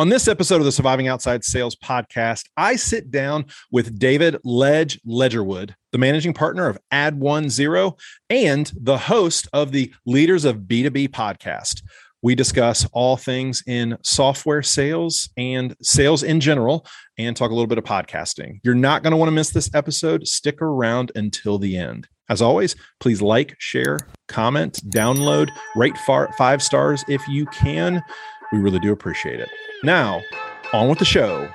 On this episode of the Surviving Outside Sales podcast, I sit down with David Ledge Ledgerwood, the managing partner of Ad10 and the host of the Leaders of B2B podcast. We discuss all things in software sales and sales in general and talk a little bit of podcasting. You're not going to want to miss this episode. Stick around until the end. As always, please like, share, comment, download, rate five stars if you can. We really do appreciate it. Now, on with the show.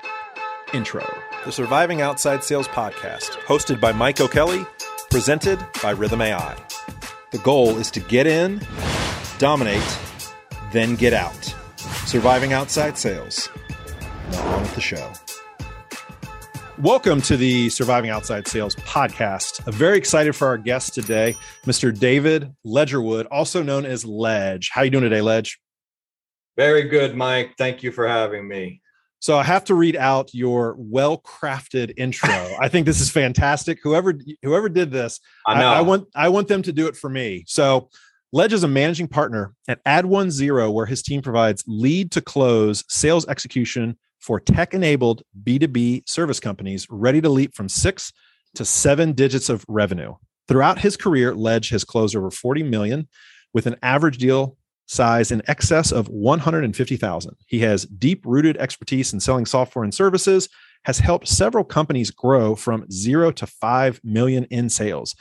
Intro. The Surviving Outside Sales Podcast, hosted by Mike O'Kelly, presented by Rithm AI. The goal is to get in, dominate, then get out. Surviving Outside Sales. Now on with the show. Welcome to the Surviving Outside Sales podcast. I'm very excited for our guest today, Mr. David Ledgerwood, also known as Ledge. How you doing today, Ledge? Very good, Mike. Thank you for having me. So I have to read out your well-crafted intro. I think this is fantastic. Whoever whoever did this, I, know. I, I want I want them to do it for me. So Ledge is a managing partner at Ad10, where his team provides lead to close sales execution for tech-enabled B2B service companies ready to leap from six to seven digits of revenue. Throughout his career, Ledge has closed over 40 million with an average deal size in excess of 150,000. He has deep rooted expertise in selling software and services, has helped several companies grow from 0 to 5 million in sales.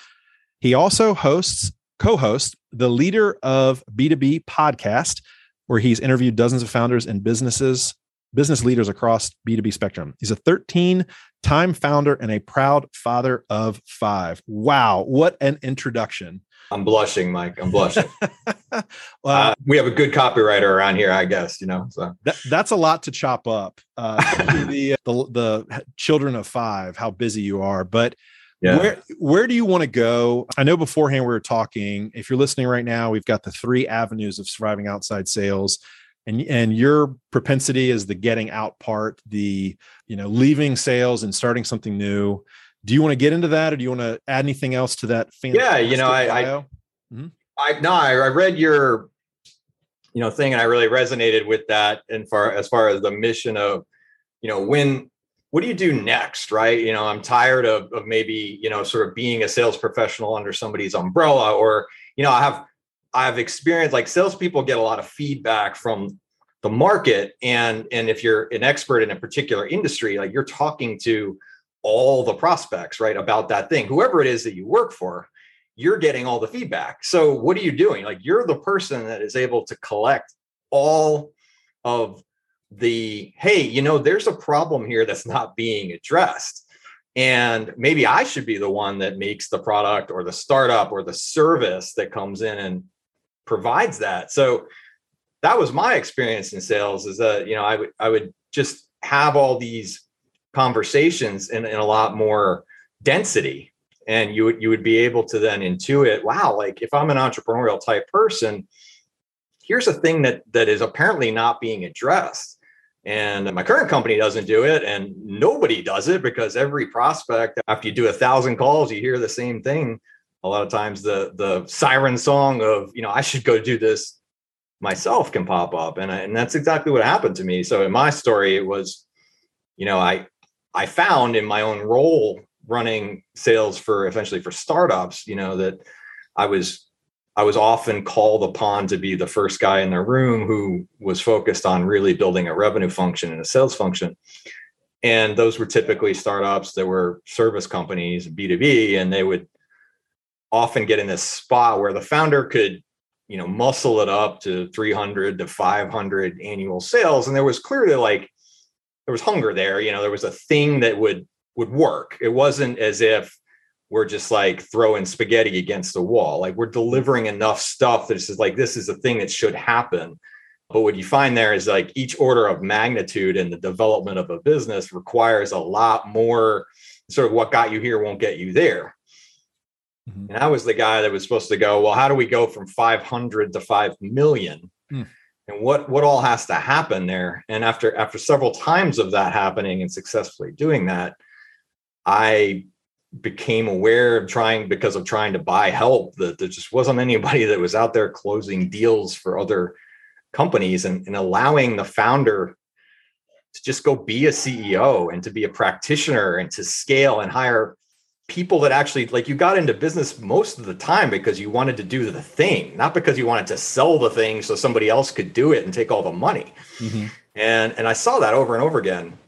He also hosts co-hosts the Leader of B2B podcast where he's interviewed dozens of founders and businesses business leaders across B2B spectrum. He's a 13 time founder and a proud father of 5. Wow, what an introduction. I'm blushing, Mike. I'm blushing. well, uh, we have a good copywriter around here, I guess. You know, so that, that's a lot to chop up. Uh, the, the the children of five, how busy you are, but. Yeah. Where where do you want to go? I know beforehand we were talking. If you're listening right now, we've got the three avenues of surviving outside sales and and your propensity is the getting out part the you know leaving sales and starting something new. Do you want to get into that or do you want to add anything else to that yeah you know i I, mm-hmm. I no I, I read your you know thing and i really resonated with that and far as far as the mission of you know when what do you do next right? You know i'm tired of, of maybe you know sort of being a sales professional under somebody's umbrella or you know i have i've experienced like salespeople get a lot of feedback from the market and and if you're an expert in a particular industry like you're talking to all the prospects, right, about that thing, whoever it is that you work for, you're getting all the feedback. So what are you doing? Like you're the person that is able to collect all of the, hey, you know, there's a problem here that's not being addressed. And maybe I should be the one that makes the product or the startup or the service that comes in and provides that. So that was my experience in sales is that, you know, I would I would just have all these conversations in, in a lot more density. And you would you would be able to then intuit wow like if i'm an entrepreneurial type person here's a thing that that is apparently not being addressed. And my current company doesn't do it and nobody does it because every prospect after you do a thousand calls you hear the same thing a lot of times the the siren song of you know i should go do this myself can pop up and, I, and that's exactly what happened to me so in my story it was you know i I found in my own role running sales for essentially for startups, you know, that I was I was often called upon to be the first guy in the room who was focused on really building a revenue function and a sales function. And those were typically startups that were service companies, B2B, and they would often get in this spot where the founder could, you know, muscle it up to 300 to 500 annual sales. And there was clearly like there was hunger there you know there was a thing that would would work. It wasn't as if we're just like throwing spaghetti against the wall. Like we're delivering enough stuff that it's like this is a thing that should happen. But what you find there is like each order of magnitude in the development of a business requires a lot more. Sort of what got you here won't get you there mm-hmm. and i was the guy that was supposed to go well how do we go from 500 to 5 million? Mm and what what all has to happen there? And after after several times of that happening and successfully doing that i became aware of trying because of trying to buy help that there just wasn't anybody that was out there closing deals for other companies and, and allowing the founder to just go be a CEO and to be a practitioner and to scale and hire people that actually like you got into business most of the time because you wanted to do the thing, not because you wanted to sell the thing so somebody else could do it and take all the money. Mm-hmm. And and I saw that over and over again.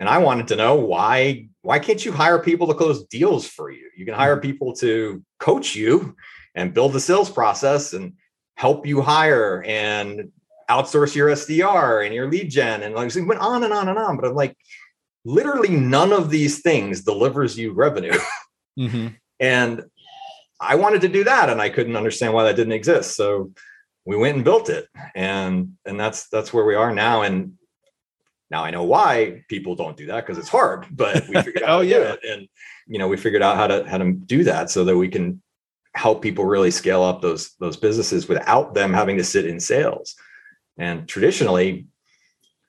And I wanted to know why why can't you hire people to close deals for you? You can hire mm-hmm. people to coach you and build the sales process and help you hire and outsource your SDR and your lead gen and like so it went on and on and on. But I'm like, literally none of these things delivers you revenue. Mm-hmm. and I wanted to do that and I couldn't understand why that didn't exist. So we went and built it. And and that's that's where we are now. And now I know why people don't do that because it's hard, but we figured out oh, yeah. And you know, we figured out how to how to do that so that we can help people really scale up those those businesses without them having to sit in sales. And traditionally,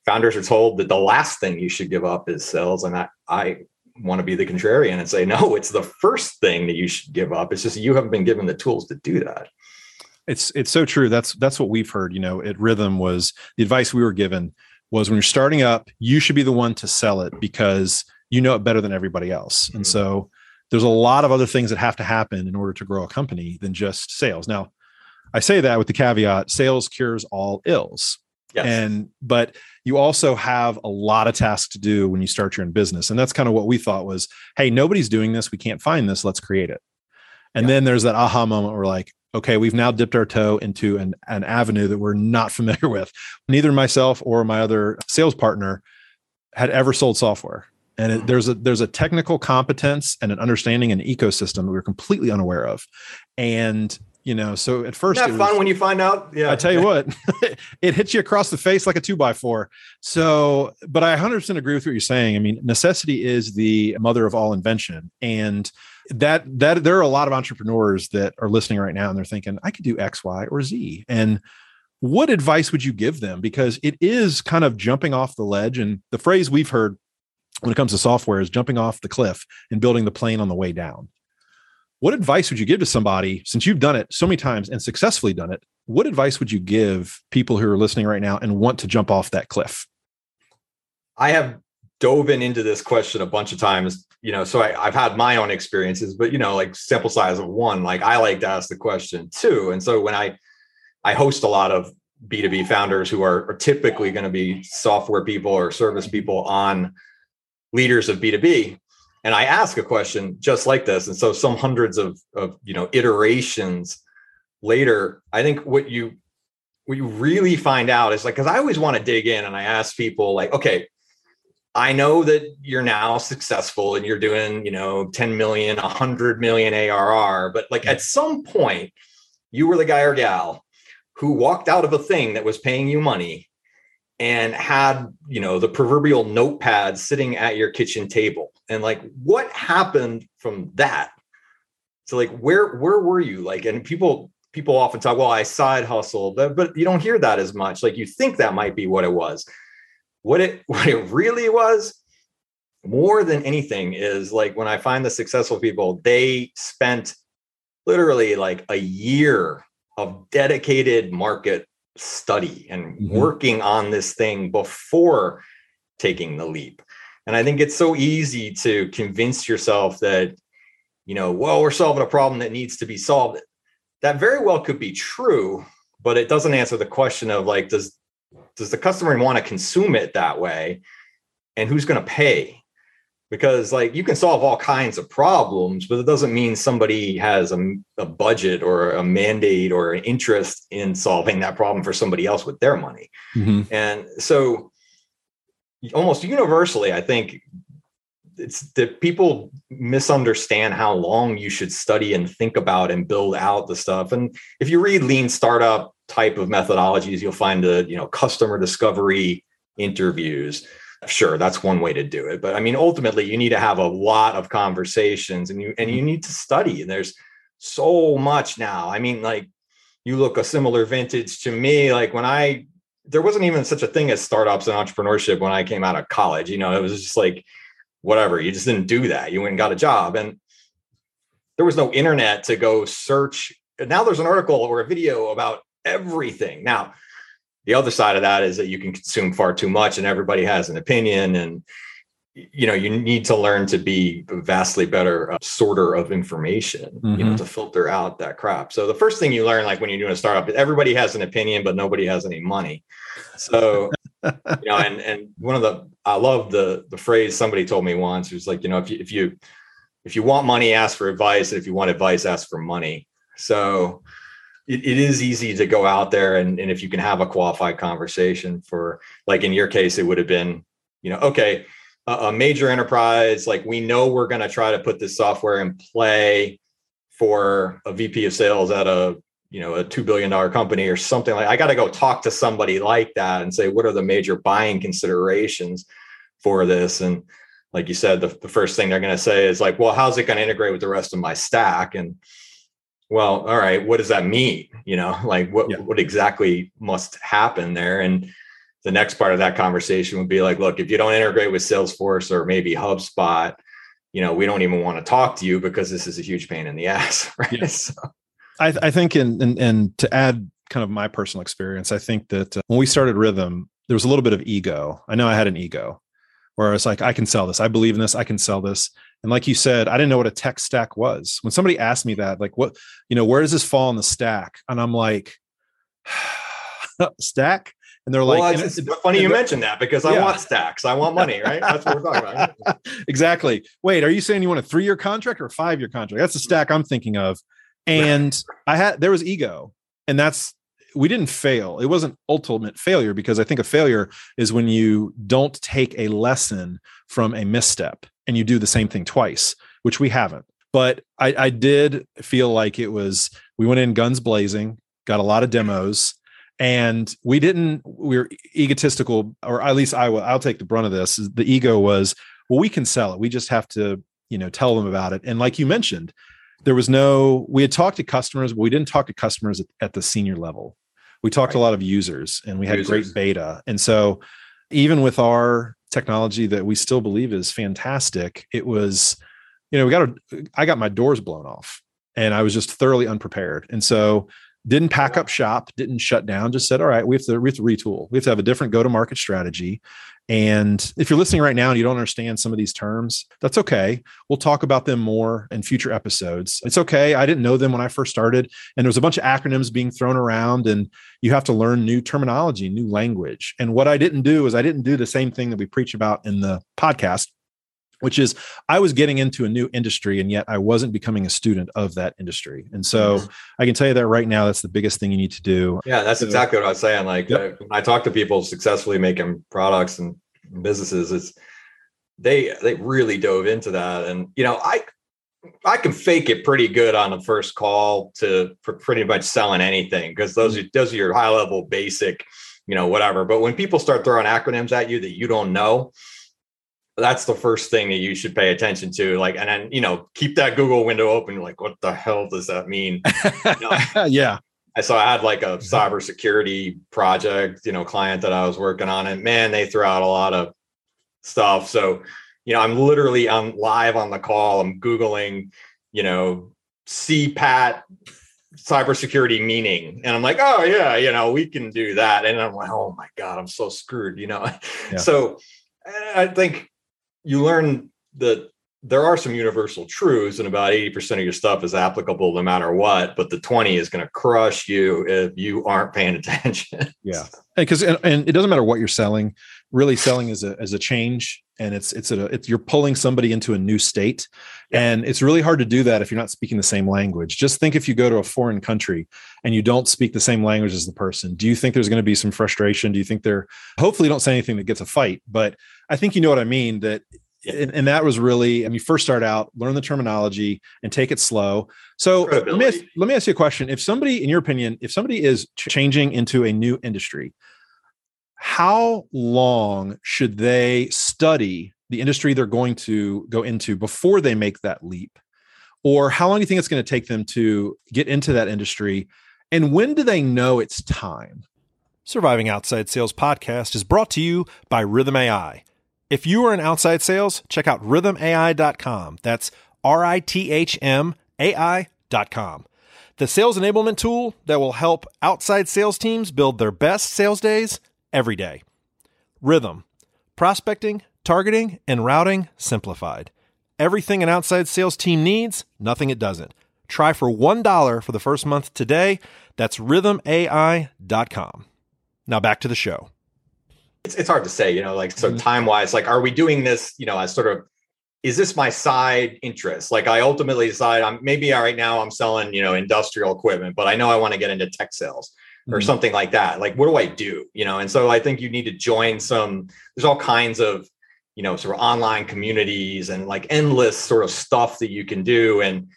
founders are told that the last thing you should give up is sales. And I, I want to be the contrarian and say, no, it's the first thing that you should give up. It's just you haven't been given the tools to do that. It's it's so true. That's that's what we've heard. You know, at Rithm was the advice we were given was when you're starting up, you should be the one to sell it because you know it better than everybody else. Mm-hmm. And so there's a lot of other things that have to happen in order to grow a company than just sales. Now, I say that with the caveat sales cures all ills. Yes. And but you also have a lot of tasks to do when you start your own business. And that's kind of what we thought was, hey, nobody's doing this. We can't find this. Let's create it. And yeah. then there's that aha moment where like, okay, we've now dipped our toe into an, an avenue that we're not familiar with. Neither myself or my other sales partner had ever sold software. And it, mm-hmm. there's a there's a technical competence and an understanding and ecosystem that we we're completely unaware of. And you know so at 1st Isn't that fun when you find out? Yeah. I tell you what it hits you across the face like a two by four. So but i 100% agree with what you're saying. I mean necessity is the mother of all invention. And that that there are a lot of entrepreneurs that are listening right now and they're thinking i could do x y or z. And what advice would you give them? Because it is kind of jumping off the ledge. And the phrase we've heard when it comes to software is jumping off the cliff and building the plane on the way down what advice would you give to somebody since you've done it so many times and successfully done it? What advice would you give people who are listening right now and want to jump off that cliff? I have dove in into this question a bunch of times, you know, so I, have had my own experiences, but you know, like sample size of one, like I like to ask the question too. And so when I I host a lot of B2B founders who are, are typically going to be software people or service people on leaders of B2B and I ask a question just like this. And so some hundreds of, of you know iterations later, I think what you what you really find out is like because I always want to dig in and I ask people like, okay, I know that you're now successful and you're doing, you know, 10 million, 100 million ARR, but like at some point, you were the guy or gal who walked out of a thing that was paying you money and had you know the proverbial notepad sitting at your kitchen table. And like what happened from that? So like where where were you? Like and people people often talk well i side hustle but, but you don't hear that as much. Like you think that might be what it was. What it what it really was more than anything is like when i find the successful people they spent literally like a year of dedicated market study and mm-hmm. working on this thing before taking the leap. And I think it's so easy to convince yourself that, you know, well, we're solving a problem that needs to be solved. That very well could be true, but it doesn't answer the question of like, does does the customer want to consume it that way? And who's going to pay? Because like you can solve all kinds of problems but it doesn't mean somebody has a, a, budget or a mandate or an interest in solving that problem for somebody else with their money. Mm-hmm. and so almost universally i think it's that people misunderstand how long you should study and think about and build out the stuff. And if you read lean startup type of methodologies you'll find the you know customer discovery interviews sure that's one way to do it but i mean ultimately you need to have a lot of conversations and you and you need to study and there's so much now. I mean like you look a similar vintage to me like when i there wasn't even such a thing as startups and entrepreneurship when i came out of college you know it was just like whatever you just didn't do that you went and got a job and there was no internet to go search. Now there's an article or a video about everything. Now the other side of that is that you can consume far too much and everybody has an opinion and you know you need to learn to be a vastly better uh, sorter of information mm-hmm. you know mm-hmm. to filter out that crap so the first thing you learn like when you're doing a startup everybody has an opinion but nobody has any money so you know and and one of the i love the the phrase somebody told me once it was like you know if you if you if you want money ask for advice and if you want advice ask for money so it, it is easy to go out there and, and if you can have a qualified conversation for like in your case it would have been you know okay a major enterprise, like we know we're going to try to put this software in play for a VP of sales at a you know a two billion dollar company or something like. I got to go talk to somebody like that and say what are the major buying considerations for this and like you said the, the first thing they're going to say is like well how's it going to integrate with the rest of my stack and well all right what does that mean you know like what yeah. what exactly must happen there and the next part of that conversation would be like, look, if you don't integrate with Salesforce or maybe HubSpot, you know, we don't even want to talk to you because this is a huge pain in the ass. Right. Yes. So. I, I think, and, and, and to add kind of my personal experience, I think that uh, when we started Rithm, there was a little bit of ego. I know I had an ego where it's like, I can sell this. I believe in this. I can sell this. And like you said, I didn't know what a tech stack was. When somebody asked me that, like, what, you know, where does this fall in the stack? And I'm like, stack? And they're well, like, it's, funny you mentioned that because I want stacks. I want money, right? That's what we're talking about. exactly. Wait, are you saying you want a three year contract or a five year contract? That's the stack I'm thinking of. And I had, there was ego. And that's, we didn't fail. It wasn't ultimate failure because I think a failure is when you don't take a lesson from a misstep and you do the same thing twice, which we haven't. But I, I did feel like it was, we went in guns blazing, got a lot of demos and we didn't we are egotistical or at least i will i'll take the brunt of this the ego was well we can sell it we just have to you know tell them about it and like you mentioned there was no we had talked to customers but we didn't talk to customers at, at the senior level we talked right. to a lot of users and we had users. great beta and so even with our technology that we still believe is fantastic. It was you know we got i got my doors blown off and i was just thoroughly unprepared. And so didn't pack up shop, didn't shut down, just said, all right, we have to, we have to retool. We have to have a different go to market strategy. And if you're listening right now and you don't understand some of these terms, that's okay. We'll talk about them more in future episodes. It's okay. I didn't know them when I first started, and there was a bunch of acronyms being thrown around, and you have to learn new terminology, new language. And what I didn't do is I didn't do the same thing that we preach about in the podcast which is I was getting into a new industry and yet I wasn't becoming a student of that industry. And so mm-hmm. I can tell you that right now, that's the biggest thing you need to do. Yeah, that's exactly what I was saying. Like yep. uh, I talk to people successfully making products and businesses, it's they they really dove into that. And you know, I I can fake it pretty good on the first call to for pretty much selling anything because those mm-hmm. are those are your high level basic, you know, whatever. But when people start throwing acronyms at you that you don't know, that's the first thing that you should pay attention to like and then you know keep that google window open like what the hell does that mean you know, yeah I saw I had like a mm-hmm. cybersecurity project, you know, client that I was working on, and man, they threw out a lot of stuff. So, you know, I'm literally on live on the call. I'm googling, you know, CPAT cybersecurity meaning, and I'm like, oh yeah, you know, we can do that. And I'm like, oh my god, I'm so screwed, you know. Yeah. So, I think you learn that there are some universal truths and about 80% of your stuff is applicable no matter what but the 20 is going to crush you if you aren't paying attention. Yeah. Because and, and, it doesn't matter what you're selling really selling is a as a change and it's it's a it's you're pulling somebody into a new state yeah. and it's really hard to do that if you're not speaking the same language. Just think if you go to a foreign country and you don't speak the same language as the person do you think there's going to be some frustration? Do you think they're hopefully don't say anything that gets a fight but i think you know what i mean that and, and, that was really, I mean, first start out, learn the terminology and take it slow. So let me, ask, let me ask you a question. If somebody, in your opinion, if somebody is changing into a new industry, how long should they study the industry they're going to go into before they make that leap? Or how long do you think it's going to take them to get into that industry? And when do they know it's time? Surviving Outside Sales podcast is brought to you by Rithm AI. If you are in outside sales, check out rithmai.com. That's R I T H M A I.com. the sales enablement tool that will help outside sales teams build their best sales days every day. Rithm, prospecting, targeting, and routing simplified. Everything an outside sales team needs, nothing it doesn't. Try for $1 for the first month today. That's rithmai.com. Now back to the show. It's, it's hard to say, you know, like, so mm-hmm. time wise, like, are we doing this, you know, as sort of is this my side interest? Like I ultimately decide I'm maybe right now I'm selling, you know, industrial equipment, but I know I want to get into tech sales or mm-hmm. something like that. Like, what do I do? You know, and so I think you need to join some, there's all kinds of, you know, sort of online communities and like endless sort of stuff that you can do. And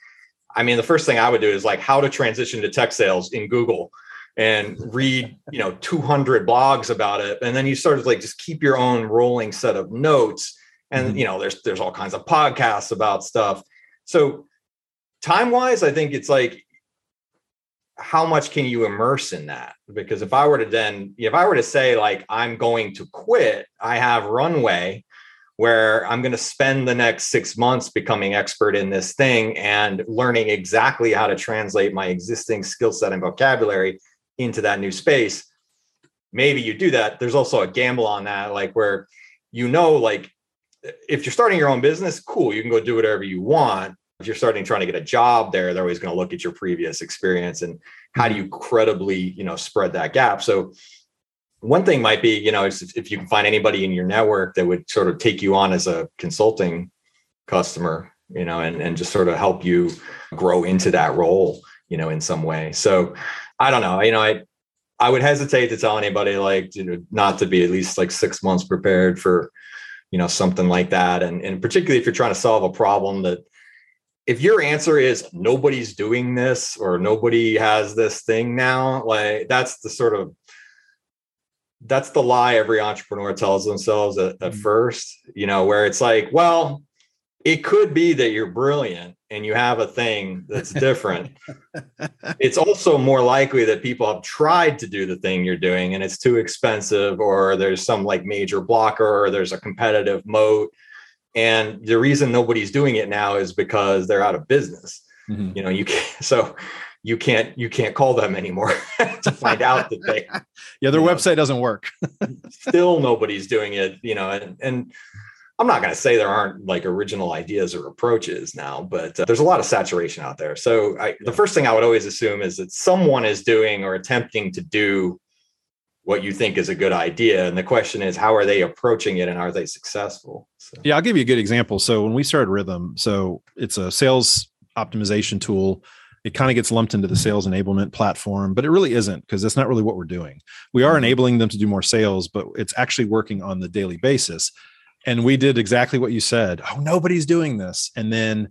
I mean, the first thing I would do is like how to transition to tech sales in Google and read, you know, 200 blogs about it. And then you sort of like just keep your own rolling set of notes and mm-hmm. you know there's there's all kinds of podcasts about stuff so time wise i think it's like how much can you immerse in that because if i were to then if i were to say like i'm going to quit i have runway where i'm going to spend the next six months becoming expert in this thing and learning exactly how to translate my existing skill set and vocabulary into that new space maybe you do that there's also a gamble on that like where you know like if you're starting your own business, cool, you can go do whatever you want. If you're starting trying to get a job there, they're always going to look at your previous experience and how do you credibly, you know, spread that gap. So one thing might be, you know, if, if you can find anybody in your network that would sort of take you on as a consulting customer, you know, and, and just sort of help you grow into that role, you know, in some way. So I don't know, you know, I, I would hesitate to tell anybody like, you know, not to be at least like six months prepared for, you know something like that and, and particularly if you're trying to solve a problem that if your answer is nobody's doing this or nobody has this thing now like that's the sort of that's the lie every entrepreneur tells themselves at, at mm-hmm. first you know where it's like well it could be that you're brilliant and you have a thing that's different. it's also more likely that people have tried to do the thing you're doing and it's too expensive, or there's some like major blocker, or there's a competitive moat. And the reason nobody's doing it now is because they're out of business. Mm-hmm. You know, you can't, so you can't you can't call them anymore to find out that they yeah their website know, doesn't work still nobody's doing it you know and and I'm not going to say there aren't like original ideas or approaches now, but uh, there's a lot of saturation out there. So I, the first thing I would always assume is that someone is doing or attempting to do what you think is a good idea. And the question is, how are they approaching it and are they successful? So. Yeah, I'll give you a good example. So when we started Rithm, so it's a sales optimization tool. It kind of gets lumped into the sales enablement platform, but it really isn't because that's not really what we're doing. We are mm-hmm. enabling them to do more sales, but it's actually working on the daily basis and we did exactly what you said oh nobody's doing this and then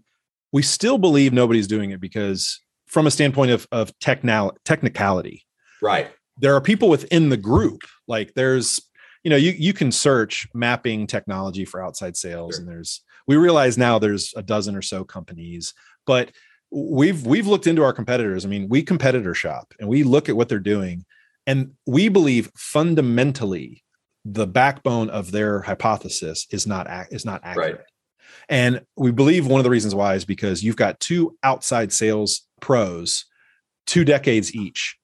we still believe nobody's doing it because from a standpoint of of technal- technicality. Right. There are people within the group like there's you know you you can search mapping technology for outside sales sure. and there's we realize now there's a dozen or so companies but we've we've looked into our competitors. I mean we competitor shop and we look at what they're doing and we believe fundamentally the backbone of their hypothesis is not is not accurate. Right. And we believe one of the reasons why is because you've got two outside sales pros, two decades each,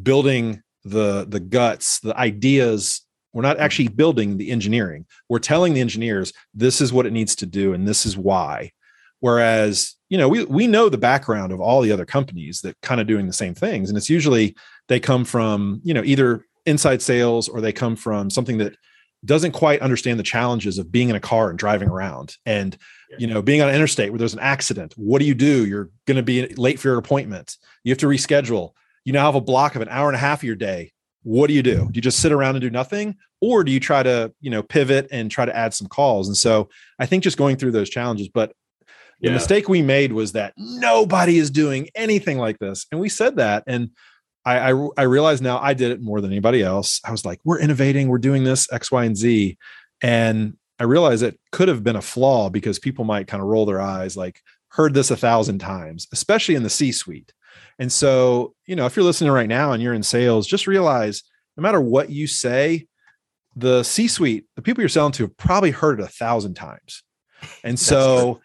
building the the guts, the ideas. We're not actually building the engineering. We're telling the engineers this is what it needs to do and this is why. Whereas, you know, we we know the background of all the other companies that kind of doing the same things. And it's usually they come from, you know, either inside sales or they come from something that doesn't quite understand the challenges of being in a car and driving around. And you know being on an interstate where there's an accident what do you do? You're going to be late for your appointment. You have to reschedule. You now have a block of an hour and a half of your day. What do you do? Do you just sit around and do nothing? Or do you try to you know pivot and try to add some calls? And so i think just going through those challenges but the yeah. mistake we made was that nobody is doing anything like this. And we said that and I, I, I realize now I did it more than anybody else. I was like, we're innovating, we're doing this X, Y, and Z, and I realized it could have been a flaw because people might kind of roll their eyes, like heard this a thousand times, especially in the C-suite. And so, you know, if you're listening right now and you're in sales, just realize no matter what you say, the C-suite, the people you're selling to, have probably heard it a thousand times. And so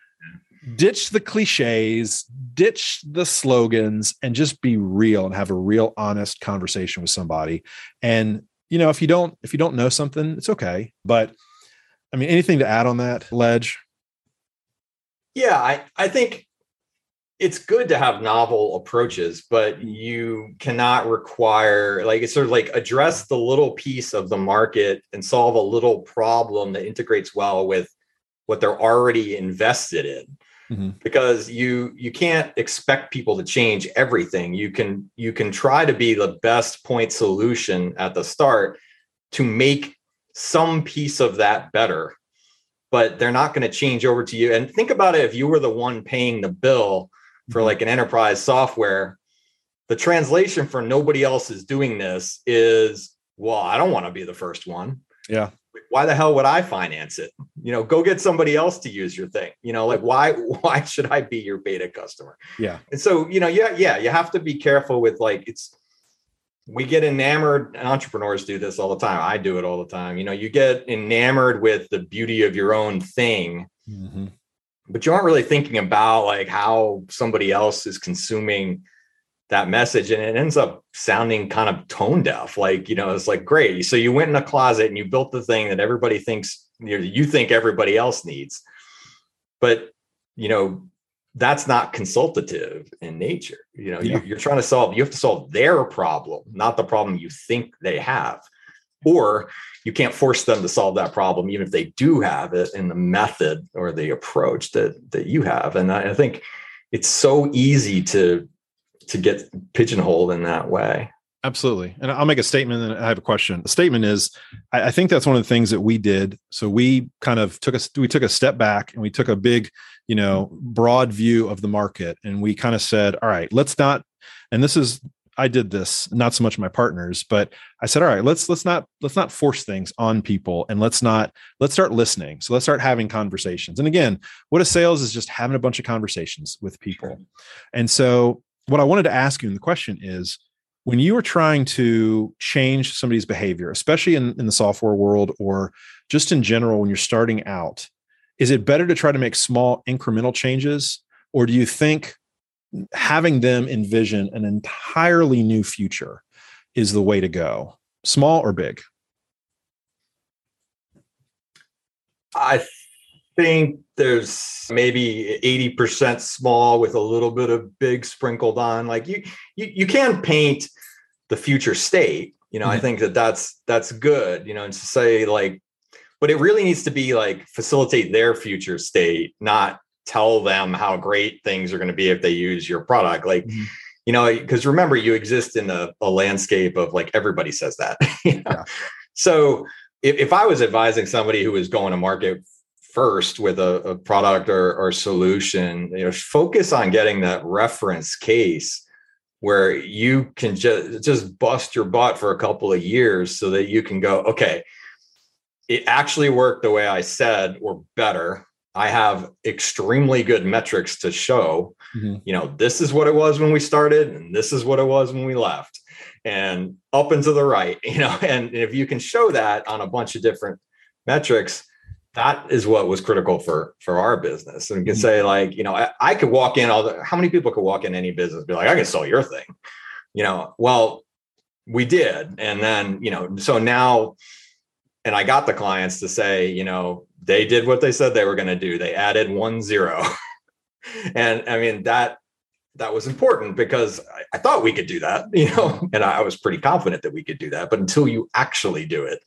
ditch the cliches, ditch the slogans, and just be real and have a real honest conversation with somebody. And you know, if you don't if you don't know something, it's okay. But I mean, anything to add on that, Ledge? Yeah, I I think it's good to have novel approaches, but you cannot require like it's sort of like address the little piece of the market and solve a little problem that integrates well with what they're already invested in. Mm-hmm. Because you you can't expect people to change everything. You can you can try to be the best point solution at the start to make some piece of that better, but they're not going to change over to you. And think about it if you were the one paying the bill for mm-hmm. like an enterprise software, the translation for nobody else is doing this is, well, I don't want to be the first one. Yeah. Why the hell would I finance it? You know, go get somebody else to use your thing. You know, like why why should I be your beta customer? Yeah. And so, you know, yeah, yeah, you have to be careful with like it's we get enamored entrepreneurs do this all the time i do it all the time you know you get enamored with the beauty of your own thing mm-hmm but you aren't really thinking about like how somebody else is consuming that message and it ends up sounding kind of tone deaf like you know it's like great so you went in a closet and you built the thing that everybody thinks you think everybody else needs. But you know that's not consultative in nature you know yeah. you're trying to solve you have to solve their problem not the problem you think they have. Or you can't force them to solve that problem even if they do have it in the method or the approach that that you have. And i, I think it's so easy to to get pigeonholed in that way absolutely and i'll make a statement and i have a question the statement is I, I, think that's one of the things that we did so we kind of took us we took a step back and we took a big you know broad view of the market and we kind of said all right let's not and this is I did this, not so much my partners, but I said, all right, let's let's not let's not force things on people and let's not let's start listening. So let's start having conversations. And again, what a sales is just having a bunch of conversations with people. And so what I wanted to ask you, and the question is, when you are trying to change somebody's behavior, especially in, in the software world or just in general when you're starting out, is it better to try to make small incremental changes? Or do you think having them envision an entirely new future is the way to go small or big i think there's maybe 80% small with a little bit of big sprinkled on like you you, you can paint the future state you know mm-hmm. i think that that's that's good you know and to say like but it really needs to be like facilitate their future state not tell them how great things are going to be if they use your product like mm-hmm. you know because remember you exist in a, a, landscape of like everybody says that you know? yeah. so if, if i was advising somebody who was going to market first with a, a product or, or solution you know focus on getting that reference case where you can just just bust your butt for a couple of years so that you can go okay it actually worked the way i said or better. I have extremely good metrics to show, mm-hmm. you know, this is what it was when we started and this is what it was when we left. And up and to the right, you know, and if you can show that on a bunch of different metrics, that is what was critical for for our business. And you can say like, you know, I, I could walk in all the, how many people could walk in any business be like, I can sell your thing, you know, well, we did. And then, you know, so now, and I got the clients to say, you know, they did what they said they were going to do. They added one zero. and I mean, that that was important because I, I, thought we could do that, you know, and I, I was pretty confident that we could do that. But until you actually do it,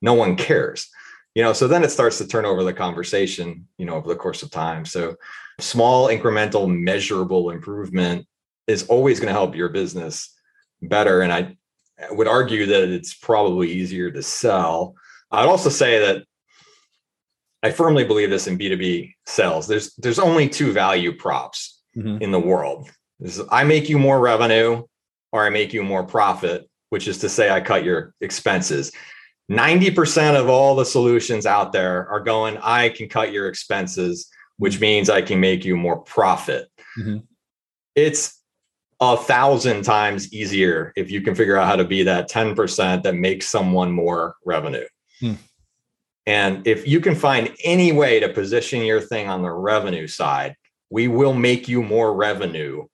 no one cares, you know. So then it starts to turn over the conversation, you know, over the course of time. So small, incremental, measurable improvement is always going to help your business better. And I would argue that it's probably easier to sell. I'd also say that I firmly believe this in B2B sales. There's there's only two value props mm-hmm. in the world. Is I make you more revenue or I make you more profit, which is to say I cut your expenses. 90% of all the solutions out there are going, I can cut your expenses, which mm-hmm. means I can make you more profit. Mm-hmm. It's a thousand times easier if you can figure out how to be that 10% that makes someone more revenue. Mm. And if you can find any way to position your thing on the revenue side, we will make you more revenue,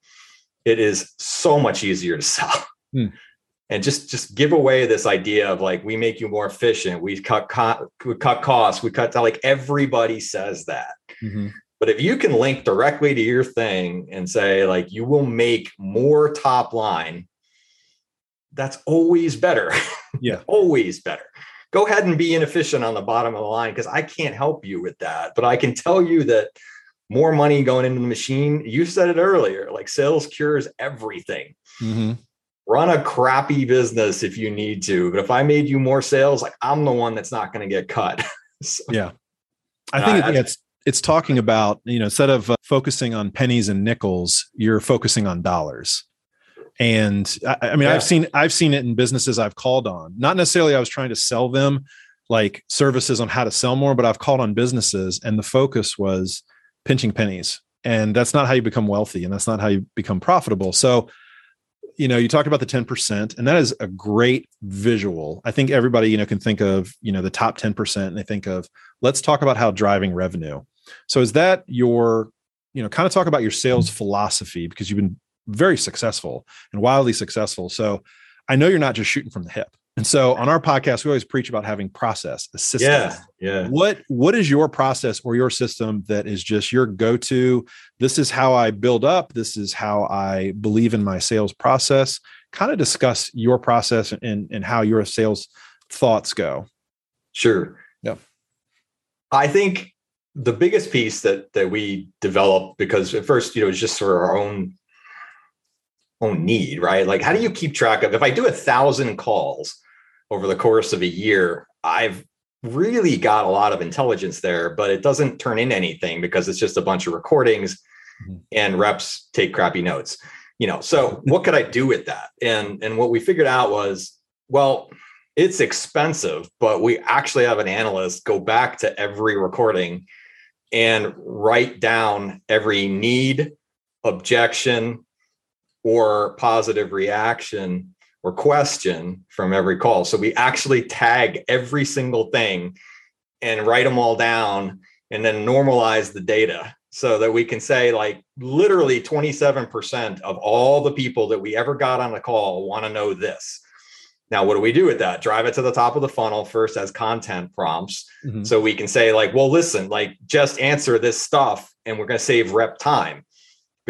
it is so much easier to sell. Hmm. And just just give away this idea of like we make you more efficient, we cut co- we cut costs, we cut like everybody says that. Mm-hmm. But if you can link directly to your thing and say like you will make more top line, that's always better. Yeah, always better. Go ahead and be inefficient on the bottom of the line because I can't help you with that. But I can tell you that more money going into the machine. You said it earlier, like sales cures everything. Mm-hmm. Run a crappy business if you need to, but if I made you more sales, like I'm the one that's not going to get cut. so, yeah, I think I, it's it's talking about you know instead of uh, focusing on pennies and nickels, you're focusing on dollars. And I, I mean, yeah. I've seen I've seen it in businesses I've called on. Not necessarily I was trying to sell them like services on how to sell more, but I've called on businesses, and the focus was pinching pennies and that's not how you become wealthy and that's not how you become profitable so you know you talked about the 10% and that is a great visual. I think everybody you know can think of you know the top 10% and they think of let's talk about how driving revenue. So is that your you know kind of talk about your sales mm-hmm. philosophy because you've been very successful and wildly successful. So i know you're not just shooting from the hip and so on our podcast, we always preach about having process, a system. Yeah, yeah. What what is your process or your system that is just your go-to? This is how I build up. This is how I believe in my sales process. Kind of discuss your process and, and how your sales thoughts go. Sure. Yeah. I think the biggest piece that that we developed because at first, you know, it's just for our own own need, right? Like, how do you keep track of if I do a thousand calls over the course of a year, I've really got a lot of intelligence there, but it doesn't turn in anything because it's just a bunch of recordings mm-hmm. and reps take crappy notes. You know, so what could I do with that? And and what we figured out was, well, it's expensive, but we actually have an analyst go back to every recording and write down every need, objection, or positive reaction or question from every call. So we actually tag every single thing and write them all down and then normalize the data so that we can say like literally 27% of all the people that we ever got on a call want to know this. Now, what do we do with that? Drive it to the top of the funnel first as content prompts. Mm-hmm. So we can say, like, well, listen, like, just answer this stuff and we're going to save rep time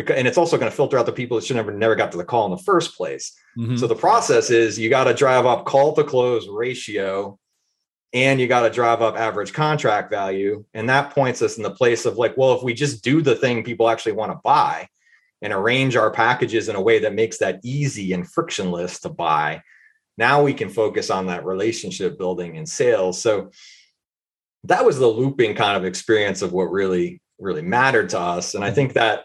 because and it's also going to filter out the people that should never never got to the call in the first place. Mm-hmm. So the process is you got to drive up call to close ratio and you got to drive up average contract value and that points us in the place of like well if we just do the thing people actually want to buy and arrange our packages in a way that makes that easy and frictionless to buy now we can focus on that relationship building and sales so that was the looping kind of experience of what really really mattered to us and i think that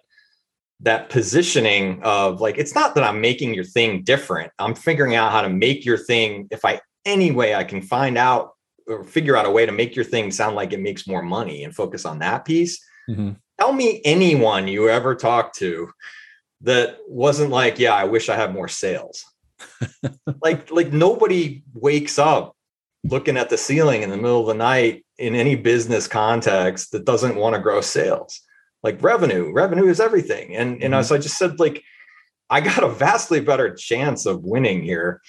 that positioning of like it's not that i'm making your thing different. I'm figuring out how to make your thing if i any way i can find out or figure out a way to make your thing sound like it makes more money and focus on that piece. Mm-hmm. tell me anyone you ever talked to that wasn't like yeah i wish i had more sales. Like like nobody wakes up looking at the ceiling in the middle of the night in any business context that doesn't want to grow sales like revenue revenue is everything. And you know so i just said like i got a vastly better chance of winning here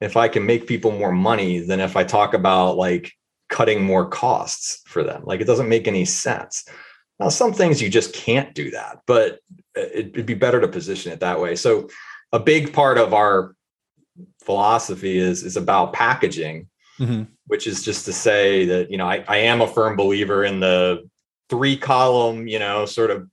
if i can make people more money than if i talk about like cutting more costs for them. Like it doesn't make any sense. Now some things you just can't do that but it'd be better to position it that way. So a big part of our philosophy is is about packaging mm-hmm. which is just to say that you know I, I am a firm believer in the three column, you know, sort of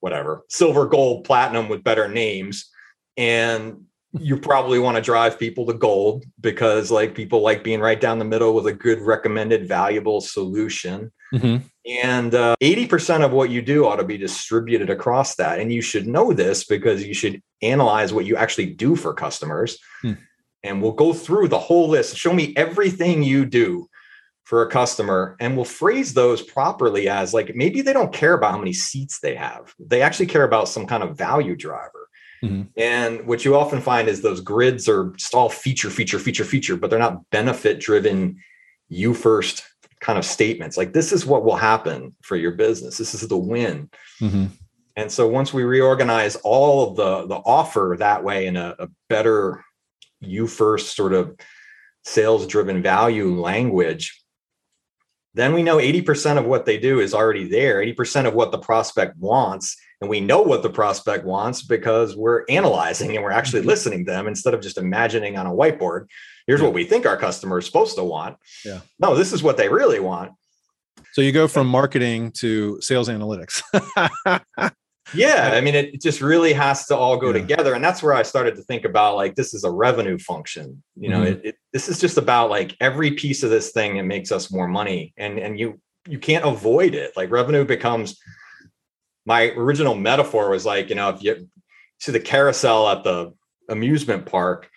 whatever, silver, gold, platinum with better names. And you probably want to drive people to gold because like people like being right down the middle with a good recommended valuable solution mm-hmm. and uh, 80% of what you do ought to be distributed across that and you should know this because you should analyze what you actually do for customers mm. and we'll go through the whole list show me everything you do for a customer and we'll phrase those properly as like maybe they don't care about how many seats they have. They actually care about some kind of value driver. Mm-hmm. and what you often find is those grids are just all feature feature feature feature but they're not benefit driven you first kind of statements. Like this is what will happen for your business. This is the win. Mm-hmm. and so once we reorganize all of the the offer that way in a, a better you first sort of sales driven value language then we know 80% of what they do is already there. 80% of what the prospect wants and we know what the prospect wants because we're analyzing and we're actually mm-hmm. listening to them instead of just imagining on a whiteboard here's yeah. what we think our customer is supposed to want. Yeah. No this is what they really want. So you go from marketing to sales analytics yeah i mean it just really has to all go yeah. together and that's where i started to think about like this is a revenue function you know mm-hmm. it, it, this is just about like every piece of this thing that makes us more money and and you you can't avoid it like revenue becomes my original metaphor was like, you know, if you see the carousel at the amusement park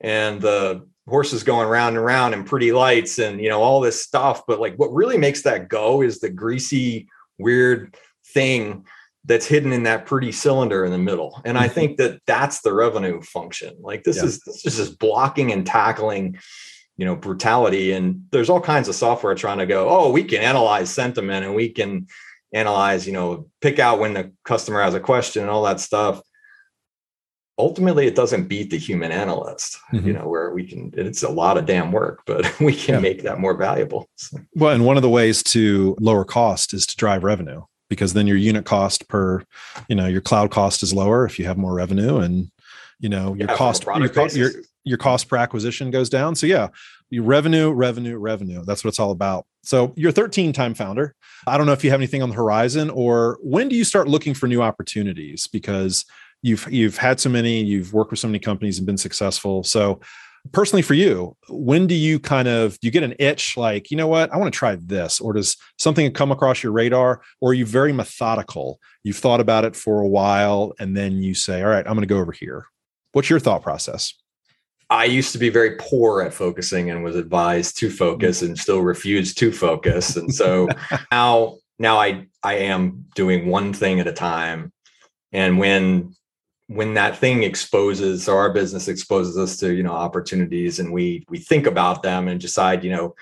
and the horses going round and round and pretty lights and you know all this stuff but like what really makes that go is the greasy weird thing that's hidden in that pretty cylinder in the middle and i mm-hmm. think that that's the revenue function like this yeah. is this is just blocking and tackling you know brutality and there's all kinds of software trying to go oh we can analyze sentiment and we can analyze, you know, pick out when the customer has a question and all that stuff. Ultimately, it doesn't beat the human analyst, mm-hmm. you know, where we can, it's a lot of damn work, but we can yeah. make that more valuable. So. Well, and one of the ways to lower cost is to drive revenue because then your unit cost per, you know, your cloud cost is lower if you have more revenue and, you know, your yeah, cost, your, your, your cost per acquisition goes down. So yeah, you revenue, revenue, revenue. That's what it's all about. So you're 13 time founder. I don't know if you have anything on the horizon or when do you start looking for new opportunities because you've you've had so many, you've worked with so many companies and been successful. So personally for you, when do you kind of do you get an itch like, you know what, I want to try this or does something come across your radar or are you very methodical? You've thought about it for a while and then you say, "All right, I'm going to go over here." What's your thought process? I used to be very poor at focusing and was advised to mm. focus and still refused to focus. And so now now I I am doing one thing at a time. And when when that thing exposes or our business exposes us to you know opportunities and we we think about them and decide you know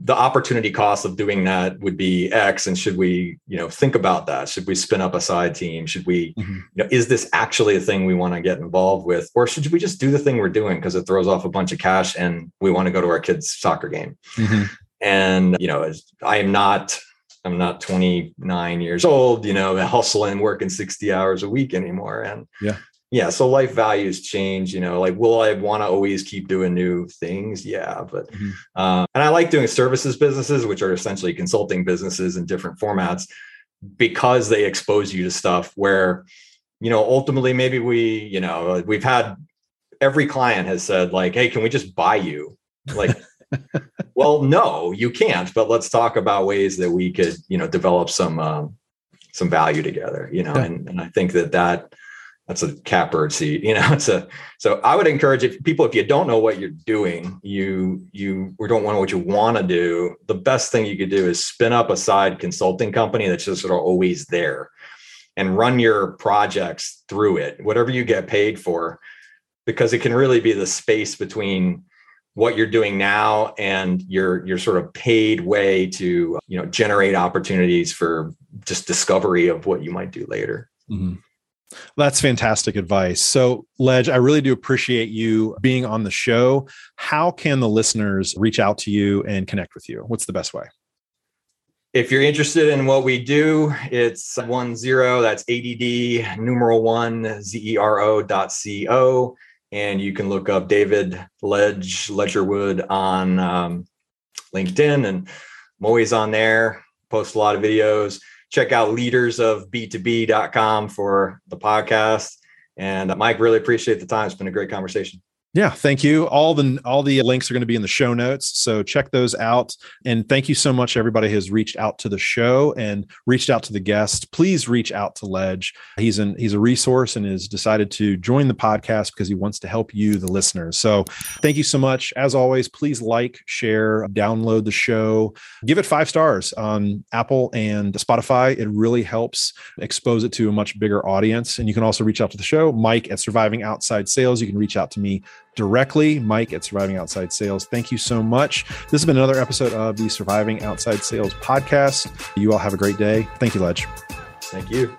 the opportunity cost of doing that would be x and should we you know think about that should we spin up a side team should we mm-hmm. you know is this actually a thing we want to get involved with or should we just do the thing we're doing because it throws off a bunch of cash and we want to go to our kids soccer game mm-hmm. and you know i am not i'm not 29 years old you know hustling working 60 hours a week anymore. And yeah. yeah so life values change you know like will i want to always keep doing new things? Yeah but mm-hmm. uh, and i like doing services businesses which are essentially consulting businesses in different formats because they expose you to stuff where you know ultimately maybe we you know we've had every client has said like hey can we just buy you? Like well no you can't but let's talk about ways that we could you know develop some um, some value together you know yeah. and, and i think that that that's a catbird seat you know it's a so i would encourage if people if you don't know what you're doing you you or don't know what you want to do the best thing you could do is spin up a side consulting company that's just sort of always there and run your projects through it whatever you get paid for because it can really be the space between what you're doing now and your your sort of paid way to you know generate opportunities for just discovery of what you might do later mm-hmm. That's fantastic advice. So, Ledge, I really do appreciate you being on the show. How can the listeners reach out to you and connect with you? What's the best way? If you're interested in what we do, it's one zero, that's ADD numeral one, Z-E-R-O dot C-O. And you can look up David Ledge Ledgerwood on um, LinkedIn. And I'm always on there, post a lot of videos check out leaders of b2b.com for the podcast. And Mike, really appreciate the time. It's been a great conversation. Yeah, thank you. All the all the links are going to be in the show notes, so check those out. And thank you so much, everybody has reached out to the show and reached out to the guest. Please reach out to Ledge. He's an he's a resource and has decided to join the podcast because he wants to help you, the listeners. So thank you so much. As always, please like, share, download the show, give it five stars on Apple and Spotify. It really helps expose it to a much bigger audience. And you can also reach out to the show, Mike at Surviving Outside Sales. You can reach out to me directly, Mike at Surviving Outside Sales. Thank you so much. This has been another episode of the Surviving Outside Sales podcast. You all have a great day. Thank you, Ledge. Thank you.